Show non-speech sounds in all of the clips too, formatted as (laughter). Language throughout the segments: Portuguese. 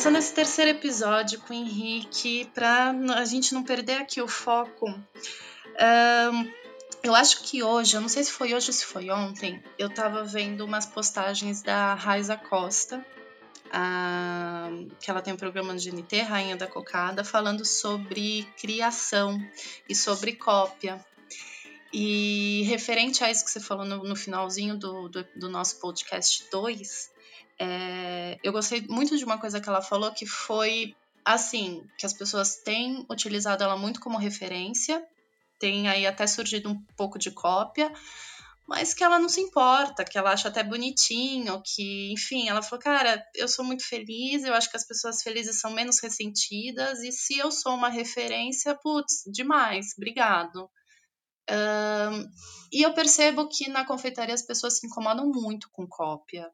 começando esse terceiro episódio com o Henrique, para a gente não perder aqui o foco. Um, eu acho que hoje, eu não sei se foi hoje ou se foi ontem, eu estava vendo umas postagens da Raiza Costa, a, que ela tem um programa de NT, Rainha da Cocada, falando sobre criação e sobre cópia. E referente a isso que você falou no, no finalzinho do, do, do, nosso podcast 2, é, eu gostei muito de uma coisa que ela falou que foi assim, que as pessoas têm utilizado ela muito como referência, tem aí até surgido um pouco de cópia, mas que ela não se importa, que ela acha até bonitinho, que, enfim, ela falou, cara, eu sou muito feliz, eu acho que as pessoas felizes são menos ressentidas, e se eu sou uma referência, putz, demais, obrigado. Um, e eu percebo que na confeitaria as pessoas se incomodam muito com cópia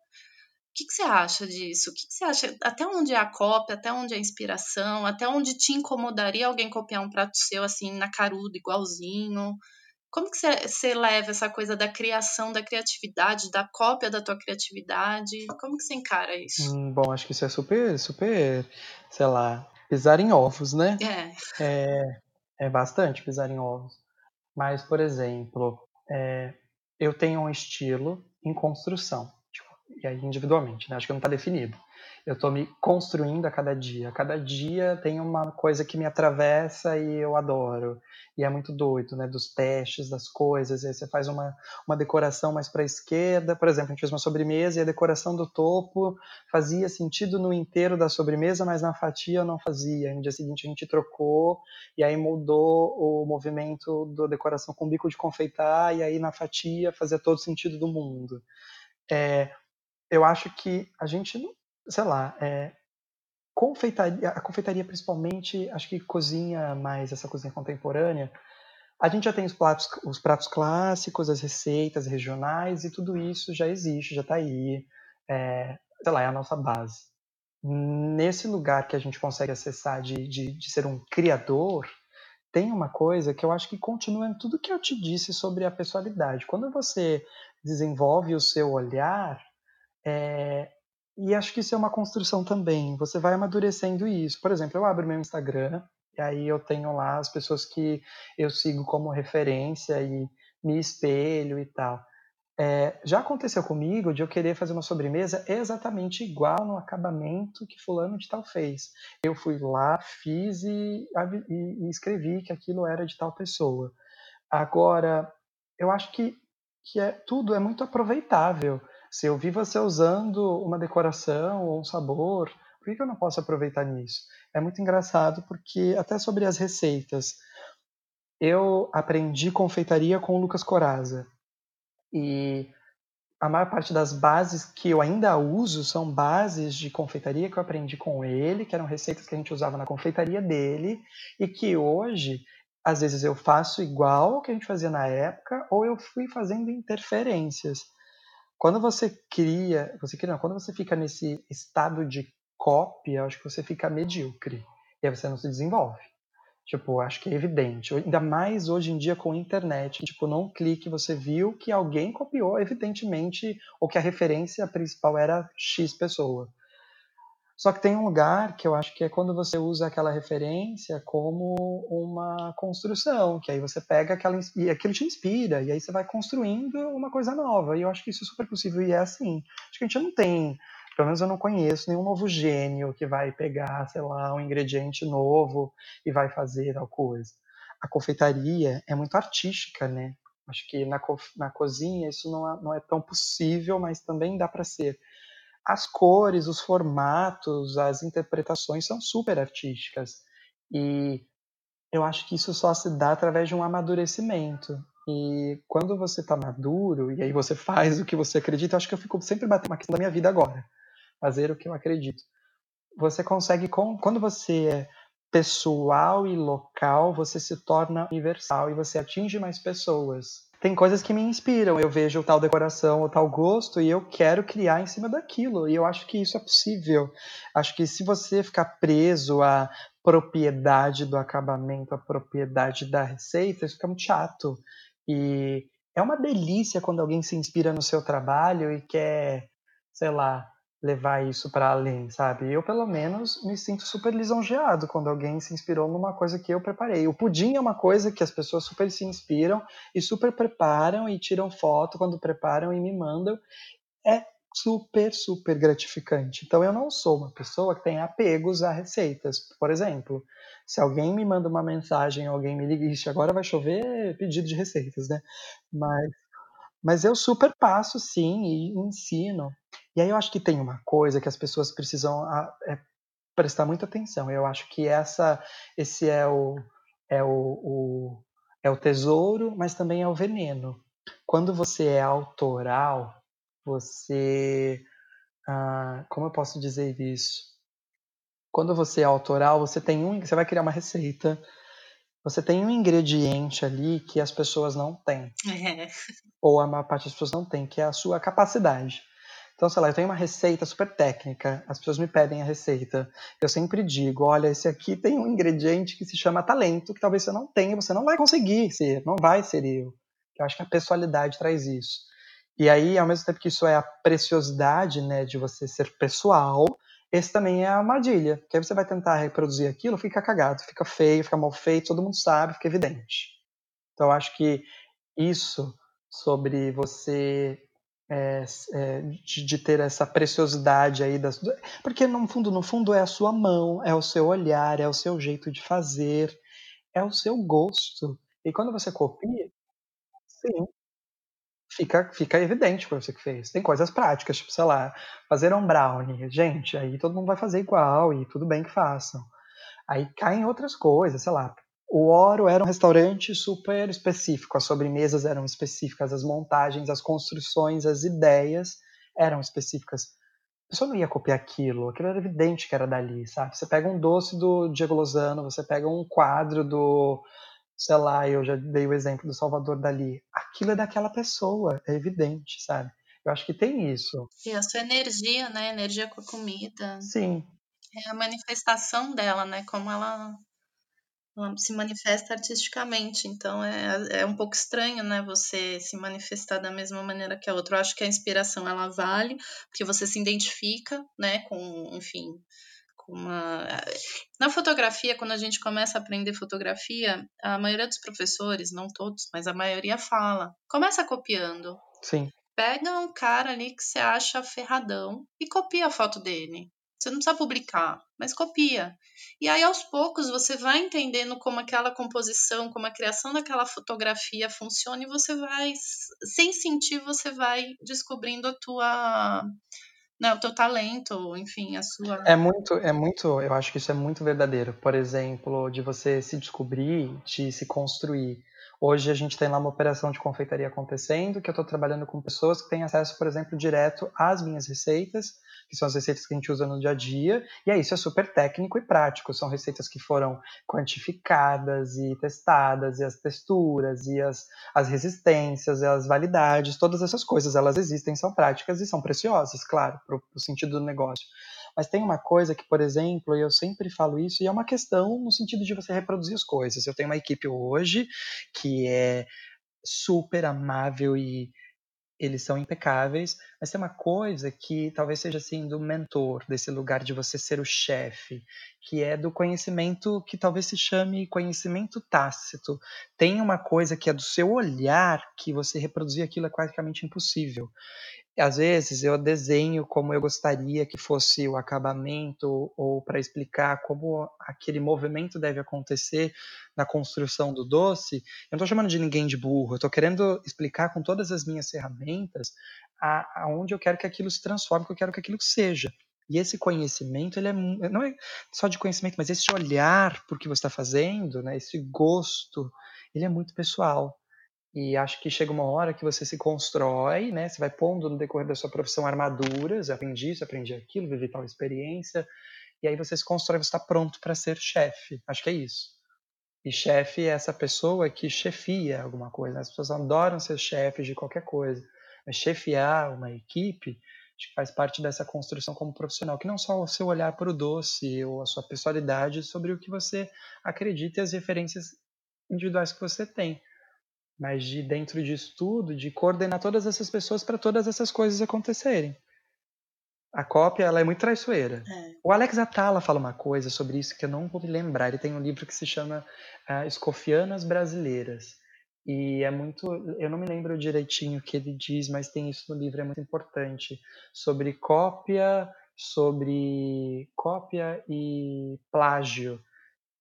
que, que você acha disso? O que, que você acha? Até onde é a cópia? Até onde é a inspiração? Até onde te incomodaria alguém copiar um prato seu assim, na caruda, igualzinho? Como que você, você leva essa coisa da criação, da criatividade, da cópia da tua criatividade? Como que você encara isso? Hum, bom, acho que isso é super, super, sei lá, pisar em ovos, né? É. É, é bastante pisar em ovos. Mas, por exemplo, é, eu tenho um estilo em construção e aí individualmente, né? Acho que não está definido. Eu estou me construindo a cada dia. Cada dia tem uma coisa que me atravessa e eu adoro. E é muito doido, né? Dos testes, das coisas. E aí você faz uma, uma decoração mais para a esquerda. Por exemplo, a gente fez uma sobremesa e a decoração do topo fazia sentido no inteiro da sobremesa, mas na fatia não fazia. No dia seguinte a gente trocou e aí mudou o movimento da decoração com bico de confeitar e aí na fatia fazia todo sentido do mundo. É, eu acho que a gente, sei lá, é, confeitaria, a confeitaria principalmente, acho que cozinha mais essa cozinha contemporânea. A gente já tem os pratos, os pratos clássicos, as receitas regionais e tudo isso já existe, já está aí. É, sei lá, é a nossa base. Nesse lugar que a gente consegue acessar de, de, de ser um criador, tem uma coisa que eu acho que continua em tudo que eu te disse sobre a pessoalidade. Quando você desenvolve o seu olhar, é, e acho que isso é uma construção também. Você vai amadurecendo isso. Por exemplo, eu abro meu Instagram e aí eu tenho lá as pessoas que eu sigo como referência e me espelho e tal. É, já aconteceu comigo de eu querer fazer uma sobremesa exatamente igual no acabamento que fulano de tal fez. Eu fui lá, fiz e, e, e escrevi que aquilo era de tal pessoa. Agora, eu acho que, que é, tudo é muito aproveitável. Se eu vi você usando uma decoração ou um sabor, por que eu não posso aproveitar nisso? É muito engraçado porque, até sobre as receitas, eu aprendi confeitaria com o Lucas Coraza. E a maior parte das bases que eu ainda uso são bases de confeitaria que eu aprendi com ele, que eram receitas que a gente usava na confeitaria dele, e que hoje, às vezes, eu faço igual ao que a gente fazia na época, ou eu fui fazendo interferências. Quando você cria, você cria, não, quando você fica nesse estado de cópia, acho que você fica medíocre e aí você não se desenvolve. Tipo, acho que é evidente. Ainda mais hoje em dia com a internet. Tipo, num clique você viu que alguém copiou, evidentemente, ou que a referência principal era X pessoa. Só que tem um lugar que eu acho que é quando você usa aquela referência como uma construção, que aí você pega aquela e aquilo te inspira, e aí você vai construindo uma coisa nova. E eu acho que isso é super possível e é assim. Acho que a gente não tem, pelo menos eu não conheço nenhum novo gênio que vai pegar, sei lá, um ingrediente novo e vai fazer tal coisa. A confeitaria é muito artística, né? Acho que na, co na cozinha isso não é, não é tão possível, mas também dá para ser as cores, os formatos, as interpretações são super artísticas. E eu acho que isso só se dá através de um amadurecimento. E quando você está maduro, e aí você faz o que você acredita, eu acho que eu fico sempre batendo uma questão da minha vida agora. Fazer o que eu acredito. Você consegue, quando você é pessoal e local, você se torna universal e você atinge mais pessoas tem coisas que me inspiram. Eu vejo tal decoração ou tal gosto e eu quero criar em cima daquilo. E eu acho que isso é possível. Acho que se você ficar preso à propriedade do acabamento, à propriedade da receita, isso fica muito chato. E é uma delícia quando alguém se inspira no seu trabalho e quer, sei lá, levar isso para além, sabe? Eu, pelo menos, me sinto super lisonjeado quando alguém se inspirou numa coisa que eu preparei. O pudim é uma coisa que as pessoas super se inspiram e super preparam e tiram foto quando preparam e me mandam. É super, super gratificante. Então, eu não sou uma pessoa que tem apegos a receitas. Por exemplo, se alguém me manda uma mensagem, alguém me liga, e agora vai chover pedido de receitas, né? Mas, mas eu super passo, sim, e ensino. E aí eu acho que tem uma coisa que as pessoas precisam é, prestar muita atenção. Eu acho que essa, esse é o, é o, o, é o tesouro, mas também é o veneno. Quando você é autoral, você. Ah, como eu posso dizer isso? Quando você é autoral, você tem um, você vai criar uma receita, você tem um ingrediente ali que as pessoas não têm. É. Ou a maior parte das pessoas não tem, que é a sua capacidade. Então, sei lá, eu tenho uma receita super técnica, as pessoas me pedem a receita. Eu sempre digo: olha, esse aqui tem um ingrediente que se chama talento, que talvez você não tenha, você não vai conseguir ser, não vai ser eu. Eu acho que a pessoalidade traz isso. E aí, ao mesmo tempo que isso é a preciosidade né, de você ser pessoal, esse também é a armadilha, porque aí você vai tentar reproduzir aquilo, fica cagado, fica feio, fica mal feito, todo mundo sabe, fica evidente. Então, eu acho que isso sobre você é, é, de, de, ter essa preciosidade aí das porque no fundo no fundo é a sua mão é o seu olhar é o seu jeito de fazer é o seu gosto e quando você copia sim fica, fica evidente para você que fez. Tem coisas práticas, tipo, sei lá, fazer um brownie. Gente, aí todo mundo vai fazer igual e tudo bem que façam. Aí caem outras coisas, sei lá. O Oro era um restaurante super específico, as sobremesas eram específicas, as montagens, as construções, as ideias eram específicas. A pessoa não ia copiar aquilo, aquilo era evidente que era dali, sabe? Você pega um doce do Diego Lozano, você pega um quadro do sei lá, eu já dei o exemplo do Salvador Dali. Aquilo é daquela pessoa, é evidente, sabe? Eu acho que tem isso. E a sua energia, né? Energia com a comida. Sim. É a manifestação dela, né? Como ela, ela se manifesta artisticamente. Então é, é um pouco estranho, né? Você se manifestar da mesma maneira que a outra. Eu acho que a inspiração ela vale, porque você se identifica, né? Com, enfim, uma. Na fotografia, quando a gente começa a aprender fotografia, a maioria dos professores, não todos, mas a maioria fala. Começa copiando. Sim. Pega um cara ali que você acha ferradão e copia a foto dele. Você não precisa publicar, mas copia. E aí, aos poucos, você vai entendendo como aquela composição, como a criação daquela fotografia funciona e você vai, sem sentir, você vai descobrindo a tua né, o teu talento, enfim, a sua. É muito, é muito, eu acho que isso é muito verdadeiro. Por exemplo, de você se descobrir, de se construir. Hoje a gente tem lá uma operação de confeitaria acontecendo, que eu estou trabalhando com pessoas que têm acesso, por exemplo, direto às minhas receitas que são as receitas que a gente usa no dia a dia, e aí isso é super técnico e prático. São receitas que foram quantificadas e testadas, e as texturas, e as, as resistências, e as validades, todas essas coisas, elas existem, são práticas e são preciosas, claro, para o sentido do negócio. Mas tem uma coisa que, por exemplo, eu sempre falo isso, e é uma questão no sentido de você reproduzir as coisas. Eu tenho uma equipe hoje que é super amável e eles são impecáveis, mas tem uma coisa que talvez seja assim do mentor, desse lugar de você ser o chefe, que é do conhecimento que talvez se chame conhecimento tácito. Tem uma coisa que é do seu olhar que você reproduzir aquilo é praticamente impossível às vezes eu desenho como eu gostaria que fosse o acabamento ou para explicar como aquele movimento deve acontecer na construção do doce. Eu não estou chamando de ninguém de burro, eu estou querendo explicar com todas as minhas ferramentas aonde eu quero que aquilo se transforme, que eu quero que aquilo seja. E esse conhecimento, ele é não é só de conhecimento, mas esse olhar por que você está fazendo, né, esse gosto, ele é muito pessoal. E acho que chega uma hora que você se constrói, né? Você vai pondo no decorrer da sua profissão armaduras, aprendi isso, aprendi aquilo, vivi tal experiência, e aí você se constrói, você está pronto para ser chefe. Acho que é isso. E chefe é essa pessoa que chefia alguma coisa. As pessoas adoram ser chefes de qualquer coisa, mas chefiar uma equipe acho que faz parte dessa construção como profissional, que não só o seu olhar para o doce ou a sua personalidade sobre o que você acredita e as referências individuais que você tem mas de dentro disso tudo, de coordenar todas essas pessoas para todas essas coisas acontecerem. A cópia, ela é muito traiçoeira. É. O Alex Atala fala uma coisa sobre isso que eu não vou me lembrar. Ele tem um livro que se chama uh, Escofianas Brasileiras. E é muito. Eu não me lembro direitinho o que ele diz, mas tem isso no livro, é muito importante. Sobre cópia, sobre cópia e plágio.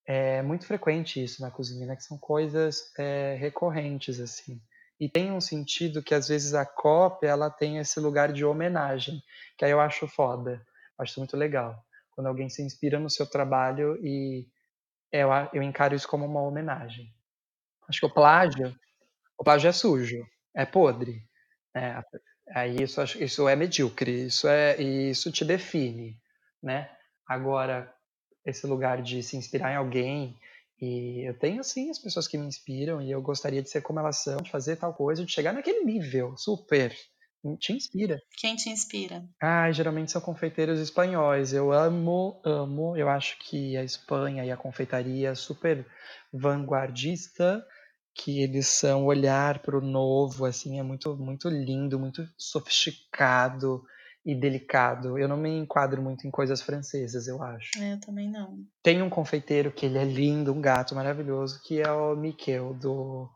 É muito frequente isso na cozinha, né? Que são coisas é, recorrentes, assim. E tem um sentido que às vezes a cópia ela tem esse lugar de homenagem, que aí eu acho foda, acho muito legal. Quando alguém se inspira no seu trabalho e eu, eu encaro isso como uma homenagem. Acho que o plágio, o plágio é sujo, é podre. É, aí isso, isso é medíocre, isso é isso te define, né? Agora esse lugar de se inspirar em alguém e eu tenho, sim, as pessoas que me inspiram e eu gostaria de ser como elas são, de fazer tal coisa, de chegar naquele nível super. Te inspira. Quem te inspira? Ah, geralmente são confeiteiros espanhóis. Eu amo, amo. Eu acho que a Espanha e a confeitaria é super vanguardista, que eles são olhar para o novo, assim, é muito, muito lindo, muito sofisticado e delicado. Eu não me enquadro muito em coisas francesas, eu acho. É, eu também não. Tem um confeiteiro que ele é lindo, um gato maravilhoso, que é o Miquel, do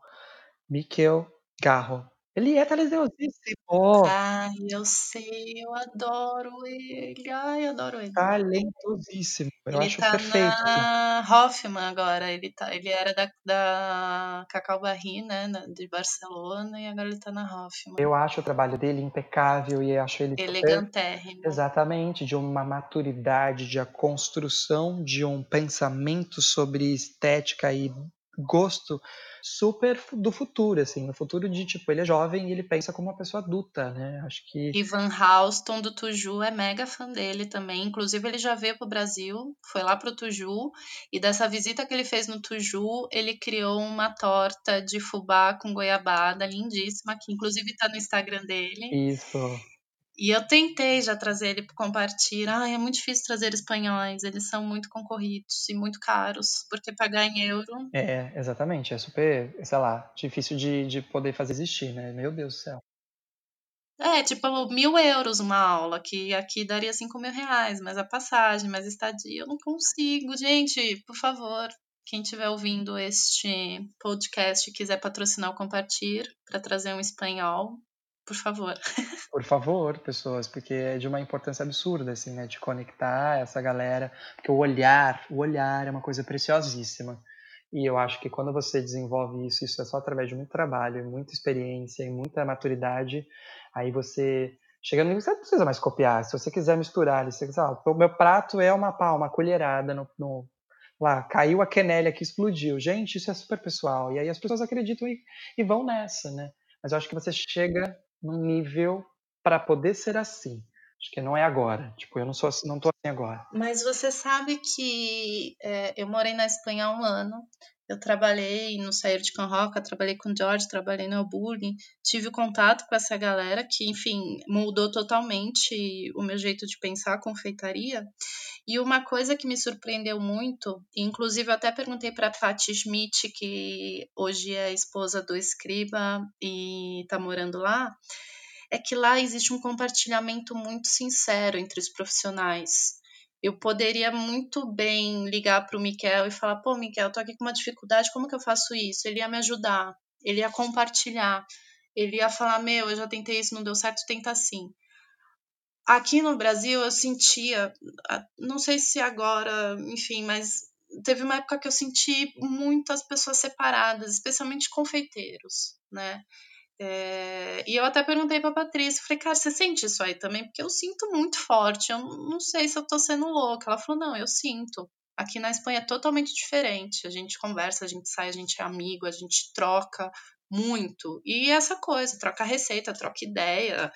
Miquel Garro. Ele é talentosíssimo. Ai, eu sei, eu adoro ele. Ai, eu adoro ele. Talentosíssimo. Eu ele acho tá perfeito. na Hoffman agora. Ele, tá, ele era da, da Cacau Barri, né? De Barcelona, e agora ele tá na Hoffman. Eu acho o trabalho dele impecável e acho ele Elegantérrimo. Exatamente, de uma maturidade, de a construção de um pensamento sobre estética e gosto super do futuro, assim, no futuro de, tipo, ele é jovem e ele pensa como uma pessoa adulta, né? Acho que... Ivan Halston, do Tuju, é mega fã dele também, inclusive ele já veio pro Brasil, foi lá pro Tuju, e dessa visita que ele fez no Tuju, ele criou uma torta de fubá com goiabada lindíssima, que inclusive tá no Instagram dele. Isso. E eu tentei já trazer ele para compartilhar. Ai, é muito difícil trazer espanhóis, eles são muito concorridos e muito caros, porque pagar em euro. É, exatamente. É super, sei lá, difícil de, de poder fazer existir, né? Meu Deus do céu. É, tipo, mil euros uma aula, que aqui daria cinco mil reais, mas a passagem, mas estadia, eu não consigo. Gente, por favor, quem estiver ouvindo este podcast e quiser patrocinar o Compartir para trazer um espanhol, por favor. (laughs) Por favor, pessoas, porque é de uma importância absurda, assim, né? De conectar essa galera. Porque o olhar, o olhar é uma coisa preciosíssima. E eu acho que quando você desenvolve isso, isso é só através de muito trabalho, muita experiência e muita maturidade, aí você chega no nível que você não precisa mais copiar. Se você quiser misturar, você ah, o meu prato é uma palma, uma colherada no, no, lá, caiu a quenelle aqui, explodiu. Gente, isso é super pessoal. E aí as pessoas acreditam e, e vão nessa, né? Mas eu acho que você chega num nível para poder ser assim. Acho que não é agora. Tipo, eu não sou assim, não tô assim agora. Mas você sabe que é, eu morei na Espanha há um ano. Eu trabalhei no Sair de Can Roca, trabalhei com o George, trabalhei no Alburni, tive contato com essa galera que, enfim, mudou totalmente o meu jeito de pensar a confeitaria. E uma coisa que me surpreendeu muito, inclusive eu até perguntei para Patti Schmidt, que hoje é esposa do Escriba e está morando lá, é que lá existe um compartilhamento muito sincero entre os profissionais. Eu poderia muito bem ligar para o Miquel e falar: pô, Miquel, tô aqui com uma dificuldade, como que eu faço isso? Ele ia me ajudar, ele ia compartilhar, ele ia falar: meu, eu já tentei isso, não deu certo, tenta assim. Aqui no Brasil eu sentia, não sei se agora, enfim, mas teve uma época que eu senti muitas pessoas separadas, especialmente confeiteiros, né? É, e eu até perguntei pra Patrícia, falei, cara, você sente isso aí também? Porque eu sinto muito forte, eu não sei se eu tô sendo louca. Ela falou, não, eu sinto. Aqui na Espanha é totalmente diferente. A gente conversa, a gente sai, a gente é amigo, a gente troca muito. E essa coisa, troca receita, troca ideia,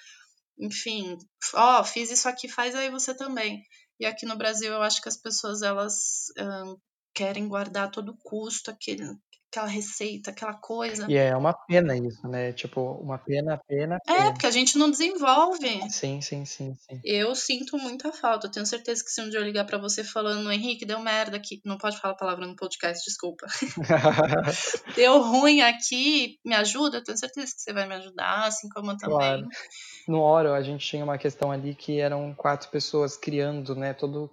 enfim, ó, oh, fiz isso aqui, faz aí você também. E aqui no Brasil eu acho que as pessoas elas querem guardar a todo custo aquele aquela receita, aquela coisa. E é uma pena isso, né? Tipo, uma pena, pena, É, pena. porque a gente não desenvolve. Sim, sim, sim, sim. Eu sinto muita falta. Eu tenho certeza que se um dia eu ligar pra você falando, Henrique, deu merda aqui. Não pode falar a palavra no podcast, desculpa. (laughs) deu ruim aqui, me ajuda? Eu tenho certeza que você vai me ajudar, assim como eu também. Claro. No Oro, a gente tinha uma questão ali que eram quatro pessoas criando, né, todo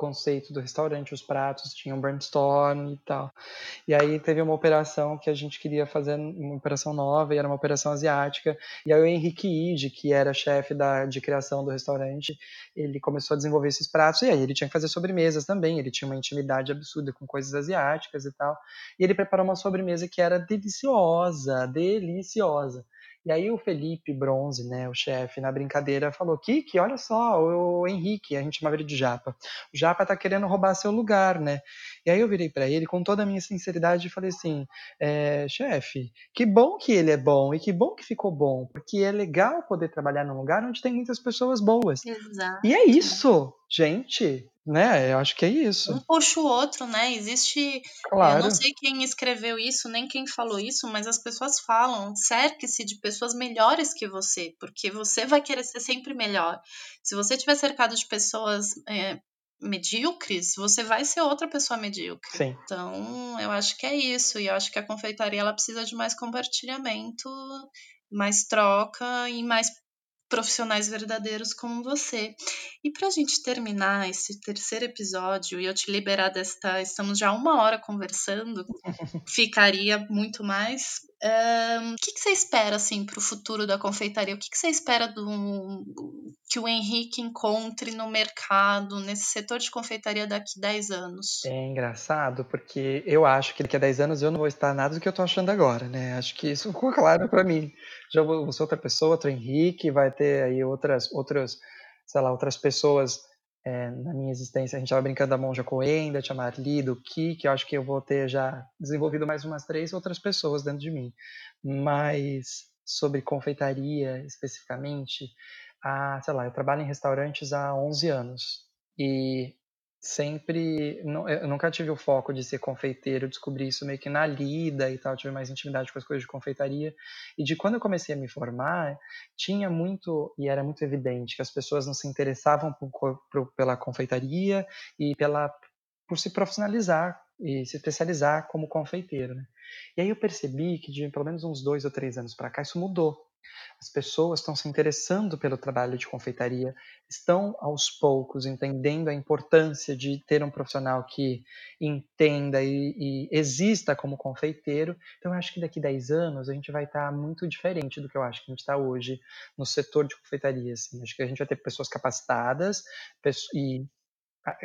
conceito do restaurante, os pratos, tinha um brainstorm e tal. E aí teve uma operação que a gente queria fazer, uma operação nova, e era uma operação asiática. E aí o Henrique Ide, que era chefe da, de criação do restaurante, ele começou a desenvolver esses pratos, e aí ele tinha que fazer sobremesas também, ele tinha uma intimidade absurda com coisas asiáticas e tal. E ele preparou uma sobremesa que era deliciosa, deliciosa. E aí o Felipe Bronze, né, o chefe, na brincadeira, falou, Kiki, olha só, o Henrique, a gente chamava ele de Japa, o Japa tá querendo roubar seu lugar, né? E aí eu virei para ele com toda a minha sinceridade e falei assim, é, chefe, que bom que ele é bom e que bom que ficou bom, porque é legal poder trabalhar num lugar onde tem muitas pessoas boas. Exato. E é isso, gente, né? Eu acho que é isso. Um puxa o outro, né? Existe. Claro. Eu não sei quem escreveu isso, nem quem falou isso, mas as pessoas falam: cerque-se de pessoas melhores que você, porque você vai querer ser sempre melhor. Se você estiver cercado de pessoas é, medíocres, você vai ser outra pessoa medíocre. Sim. Então, eu acho que é isso. E eu acho que a confeitaria ela precisa de mais compartilhamento, mais troca e mais profissionais verdadeiros como você. E para a gente terminar esse terceiro episódio e eu te liberar desta, estamos já uma hora conversando, (laughs) ficaria muito mais. O que, que, você espera assim para o futuro da confeitaria? O que, que, você espera do que o Henrique encontre no mercado, nesse setor de confeitaria daqui a 10 anos? É engraçado, porque eu acho que daqui a 10 anos eu não vou estar nada do que eu estou achando agora, né? Acho que isso ficou claro para mim. Já vou ser outra pessoa, outro Henrique, vai ter aí outras, outras, sei lá, outras pessoas é, na minha existência, a gente estava brincando da Monja Coenda, tinha Marli, do Ki, que eu acho que eu vou ter já desenvolvido mais umas três outras pessoas dentro de mim. Mas sobre confeitaria especificamente, a, sei lá, eu trabalho em restaurantes há 11 anos e sempre eu nunca tive o foco de ser confeiteiro, descobri isso meio que na lida e tal, tive mais intimidade com as coisas de confeitaria e de quando eu comecei a me formar, tinha muito e era muito evidente que as pessoas não se interessavam por, por, pela confeitaria e pela por se profissionalizar e se especializar como confeiteiro, né? E aí eu percebi que de pelo menos uns dois ou três anos para cá isso mudou. As pessoas estão se interessando pelo trabalho de confeitaria, estão aos poucos entendendo a importância de ter um profissional que entenda e, e exista como confeiteiro. Então, eu acho que daqui a 10 anos a gente vai estar muito diferente do que eu acho que a gente está hoje no setor de confeitaria. Assim. Acho que a gente vai ter pessoas capacitadas e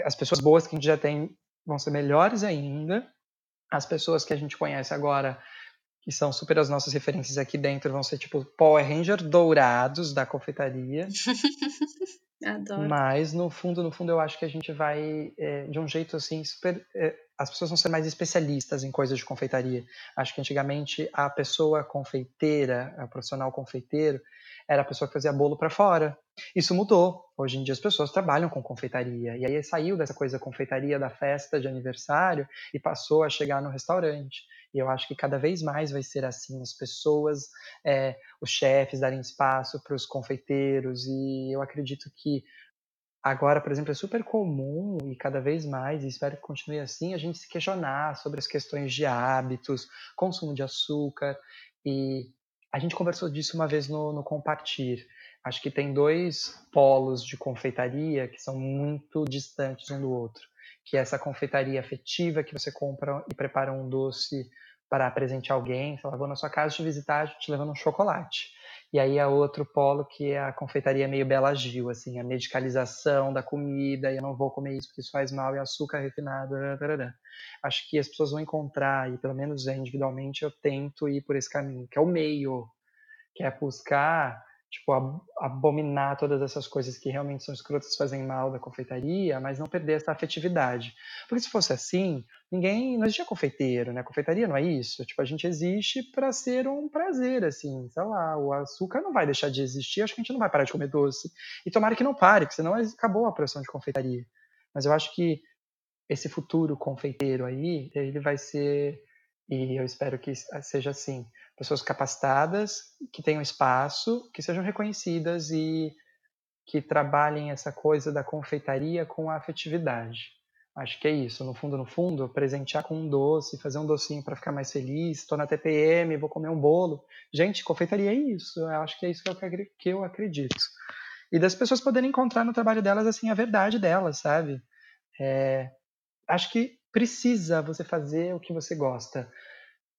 as pessoas boas que a gente já tem vão ser melhores ainda. As pessoas que a gente conhece agora que são super as nossas referências aqui dentro, vão ser tipo Power Ranger dourados da confeitaria. (laughs) Adoro. Mas no fundo, no fundo, eu acho que a gente vai é, de um jeito assim super. É, as pessoas vão ser mais especialistas em coisas de confeitaria. Acho que antigamente a pessoa confeiteira, a profissional confeiteiro, era a pessoa que fazia bolo para fora. Isso mudou. Hoje em dia as pessoas trabalham com confeitaria. E aí saiu dessa coisa confeitaria da festa de aniversário e passou a chegar no restaurante. E eu acho que cada vez mais vai ser assim, as pessoas, é, os chefes darem espaço para os confeiteiros. E eu acredito que agora, por exemplo, é super comum e cada vez mais, e espero que continue assim, a gente se questionar sobre as questões de hábitos, consumo de açúcar. E a gente conversou disso uma vez no, no Compartir. Acho que tem dois polos de confeitaria que são muito distantes um do outro que é essa confeitaria afetiva que você compra e prepara um doce para presentear alguém, sei lá, vou na sua casa te visitar, te levando um chocolate. E aí é outro polo que é a confeitaria meio Bela Gil, assim, a medicalização da comida, e eu não vou comer isso porque isso faz mal, e açúcar refinado, tarará. Acho que as pessoas vão encontrar, e pelo menos individualmente eu tento ir por esse caminho, que é o meio, que é buscar tipo, abominar todas essas coisas que realmente são escrotas, fazem mal da confeitaria, mas não perder essa afetividade. Porque se fosse assim, ninguém, não existia confeiteiro, né? Confeitaria não é isso. Tipo, a gente existe para ser um prazer, assim, sei lá, o açúcar não vai deixar de existir, acho que a gente não vai parar de comer doce. E tomara que não pare, porque senão acabou a produção de confeitaria. Mas eu acho que esse futuro confeiteiro aí, ele vai ser E eu espero que seja assim. Pessoas capacitadas, que tenham espaço, que sejam reconhecidas e que trabalhem essa coisa da confeitaria com a afetividade. Acho que é isso. No fundo, no fundo, presentear com um doce, fazer um docinho para ficar mais feliz. Estou na TPM, vou comer um bolo. Gente, confeitaria é isso. Eu acho que é isso que eu acredito. E das pessoas poderem encontrar no trabalho delas assim a verdade delas, sabe? É, acho que precisa você fazer o que você gosta.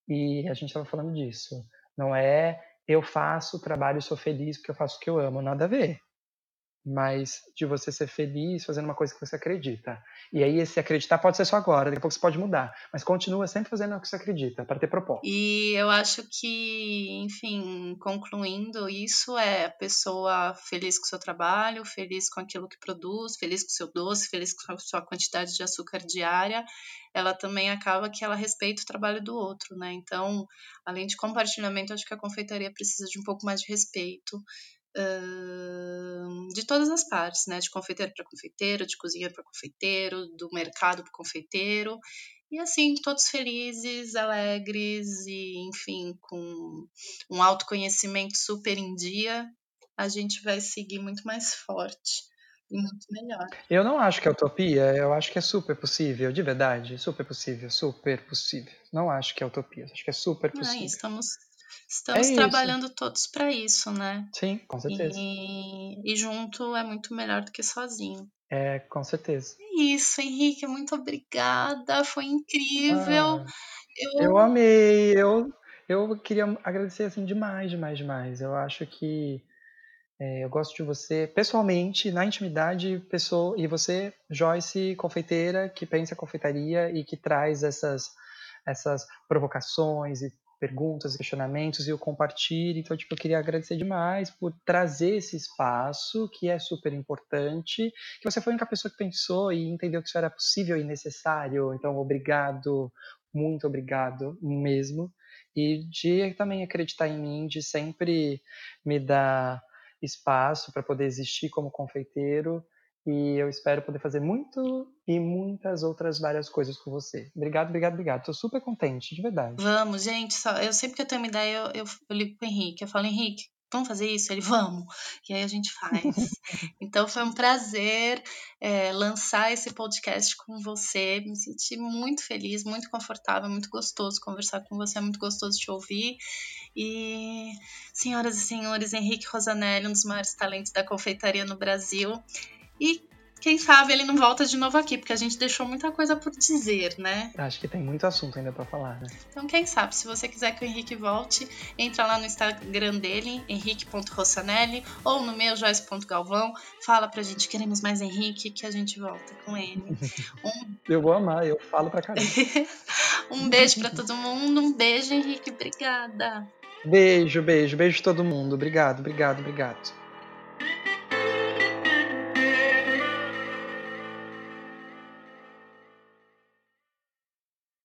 E a gente estava falando disso. Não é eu faço trabalho e sou feliz porque eu faço o que eu amo. Nada a ver mas de você ser feliz fazendo uma coisa que você acredita. E aí esse acreditar pode ser só agora, daqui a pouco você pode mudar, mas continua sempre fazendo o que você acredita, para ter propósito. E eu acho que, enfim, concluindo isso é a pessoa feliz com o seu trabalho, feliz com aquilo que produz, feliz com o seu doce, feliz com a sua quantidade de açúcar diária, ela também acaba que ela respeita o trabalho do outro, né? Então, além de compartilhamento, acho que a confeitaria precisa de um pouco mais de respeito de todas as partes, né? De confeiteiro para confeiteiro, de cozinheiro para confeiteiro, do mercado para confeiteiro. E assim, todos felizes, alegres e, enfim, com um autoconhecimento super em dia, a gente vai seguir muito mais forte e muito melhor. Eu não acho que é utopia, eu acho que é super possível, de verdade, super possível, super possível. Não acho que é utopia, acho que é super possível. Ah, estamos Estamos é trabalhando todos para isso, né? Sim, com certeza. E, e, junto é muito melhor do que sozinho. É, com certeza. É isso, Henrique, muito obrigada. Foi incrível. Ah, eu... eu amei. Eu, eu queria agradecer assim demais, demais, demais. Eu acho que é, eu gosto de você pessoalmente, na intimidade, pessoa, e você, Joyce, confeiteira, que pensa confeitaria e que traz essas, essas provocações e perguntas questionamentos e eu compartilho. Então, tipo, eu queria agradecer demais por trazer esse espaço que é super importante, que você foi a única pessoa que pensou e entendeu que isso era possível e necessário. Então, obrigado, muito obrigado mesmo. E de também acreditar em mim, de sempre me dar espaço para poder existir como confeiteiro e eu espero poder fazer muito e muitas outras várias coisas com você. Obrigado, obrigado, obrigado. Tô super contente, de verdade. Vamos, gente. Só, eu sempre que eu tenho uma ideia, eu, eu, eu ligo pro Henrique. Eu falo, Henrique, vamos fazer isso? Ele, vamos. E aí a gente faz. (laughs) então foi um prazer é, lançar esse podcast com você. Me senti muito feliz, muito confortável, muito gostoso conversar com você, é muito gostoso te ouvir. E, senhoras e senhores, Henrique Rosanelli, um dos maiores talentos da confeitaria no Brasil. E quem sabe ele não volta de novo aqui, porque a gente deixou muita coisa por dizer, né? Acho que tem muito assunto ainda para falar, né? Então, quem sabe, se você quiser que o Henrique volte, entra lá no Instagram dele, henrique.rossanelli, ou no meu, joyce.galvão, fala pra gente, queremos mais Henrique, que a gente volta com ele. (laughs) Um... eu vou amar, eu falo pra caramba. (laughs) um beijo para todo mundo, um beijo, Henrique, obrigada. Beijo, beijo, beijo todo mundo. Obrigado, obrigado, obrigado.